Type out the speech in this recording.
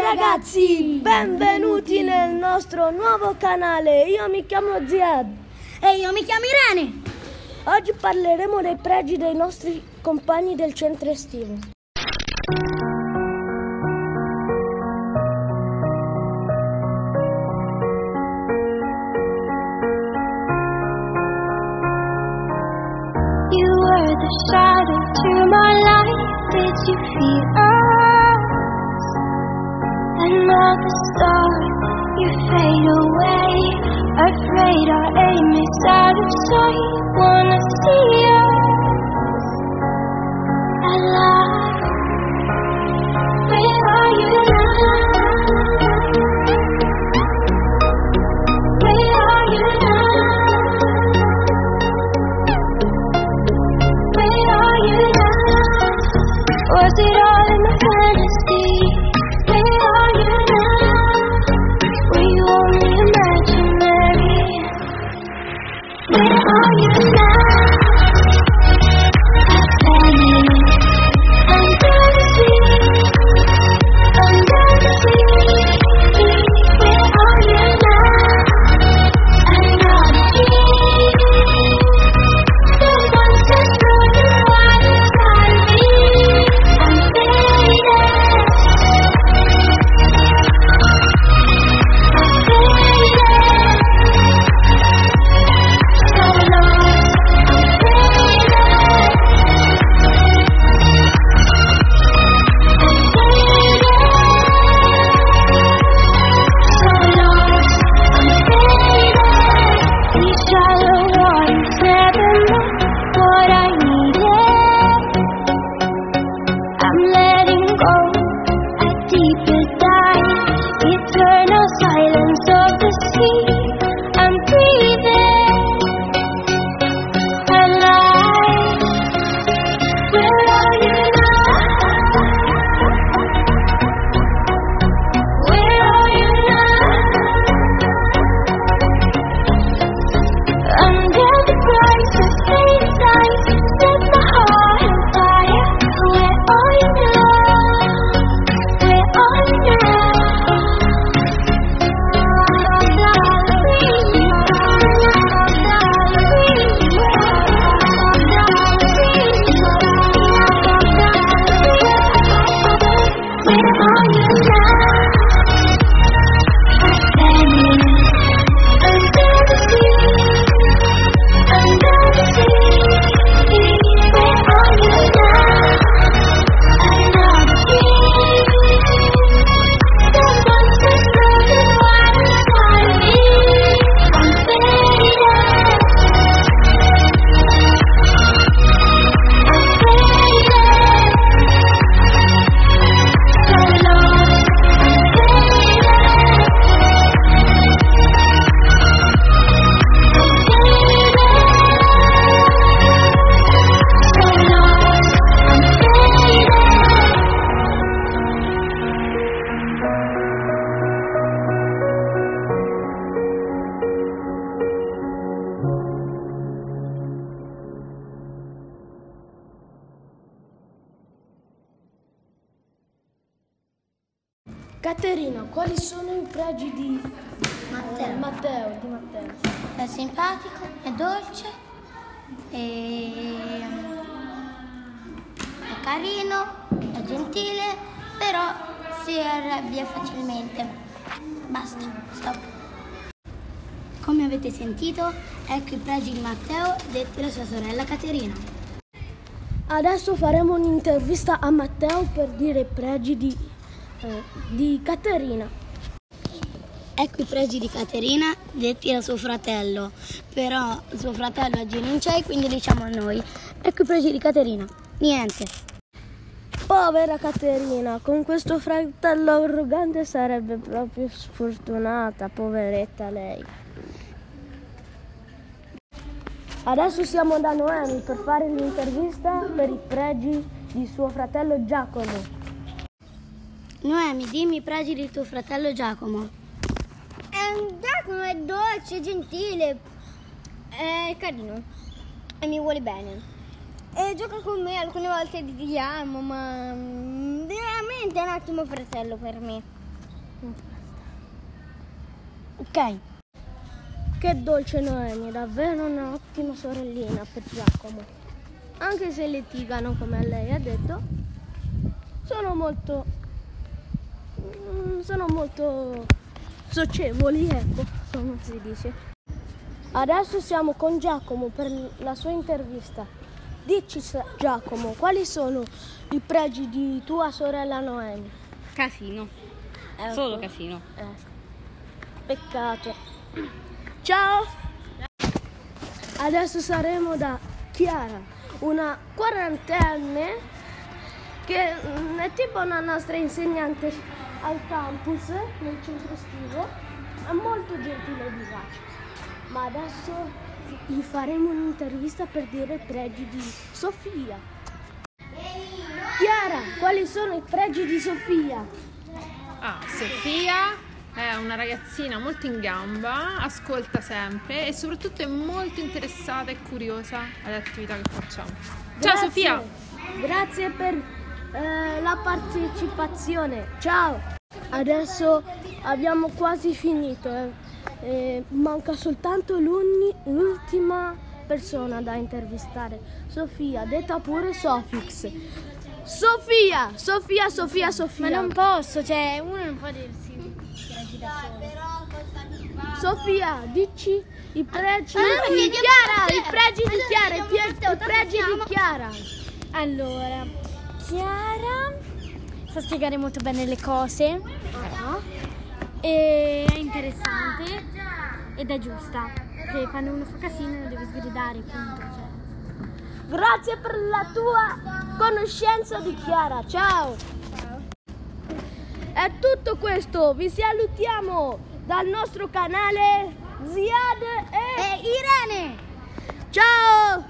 ragazzi, benvenuti nel nostro nuovo canale. Io mi chiamo Ziad. E io mi chiamo Irene. Oggi parleremo dei pregi dei nostri compagni del centro estivo. You were the shadow to my Where are you now? Standing Caterina, quali sono i pregi di Matteo. eh, Matteo, di Matteo? È simpatico, è dolce, e... è carino, è gentile, però si arrabbia facilmente. Basta, stop. Come avete sentito, ecco i pregi di Matteo detti la sua sorella Caterina. Adesso faremo un'intervista a Matteo per dire i pregi di, eh, di Caterina. Ecco i pregi di Caterina detti da suo fratello, però suo fratello oggi non c'è, quindi diciamo a noi. Ecco i pregi di Caterina. Niente. Povera Caterina, con questo fratello arrogante sarebbe proprio sfortunata, poveretta lei. Adesso siamo da Noemi per fare l'intervista per i pregi di suo fratello Giacomo. Noemi, dimmi i pregi di tuo fratello Giacomo. Giacomo è dolce, gentile, è carino e mi vuole bene. E gioca con me, alcune volte litighiamo, ma mm, veramente è un ottimo fratello per me. Ok. Che dolce Noemi, davvero un'ottima sorellina per Giacomo. Anche se litigano, come lei ha detto, sono molto. Mm, sono molto socievoli, ecco, come si dice. Adesso siamo con Giacomo per la sua intervista. Dici Giacomo, quali sono i pregi di tua sorella Noemi? Casino, Ecco. solo casino. Eh, peccato. Ciao! Adesso saremo da Chiara, una quarantenne che mm, è tipo una nostra insegnante al campus nel centro estivo. È molto gentile e vivace. Ma adesso gli faremo un'intervista per dire i pregi di Sofia. Chiara, quali sono i pregi di Sofia? Ah, Sofia è una ragazzina molto in gamba, ascolta sempre e soprattutto è molto interessata e curiosa alle attività che facciamo. Ciao Grazie. Sofia! Grazie per eh, la partecipazione. Ciao! Adesso abbiamo quasi finito. eh. Eh, manca soltanto l'ultima persona da intervistare. Sofia, detta pure Sofix. Sofia! Sofia, Sofia, Sofia. Ma non posso, cioè uno non può dirsi. Sofia, dici i pregi non mi di Chiara, i pregi di Chiara, i, pregi di Chiara. Allora, sa spiegare molto bene le cose. E è interessante ed è giusta. Che quando uno fa casino non deve sgridare, punto. Cioè. Grazie per la tua conoscenza di Chiara. Ciao. È tutto questo. Vi salutiamo dal nostro canale Ziad e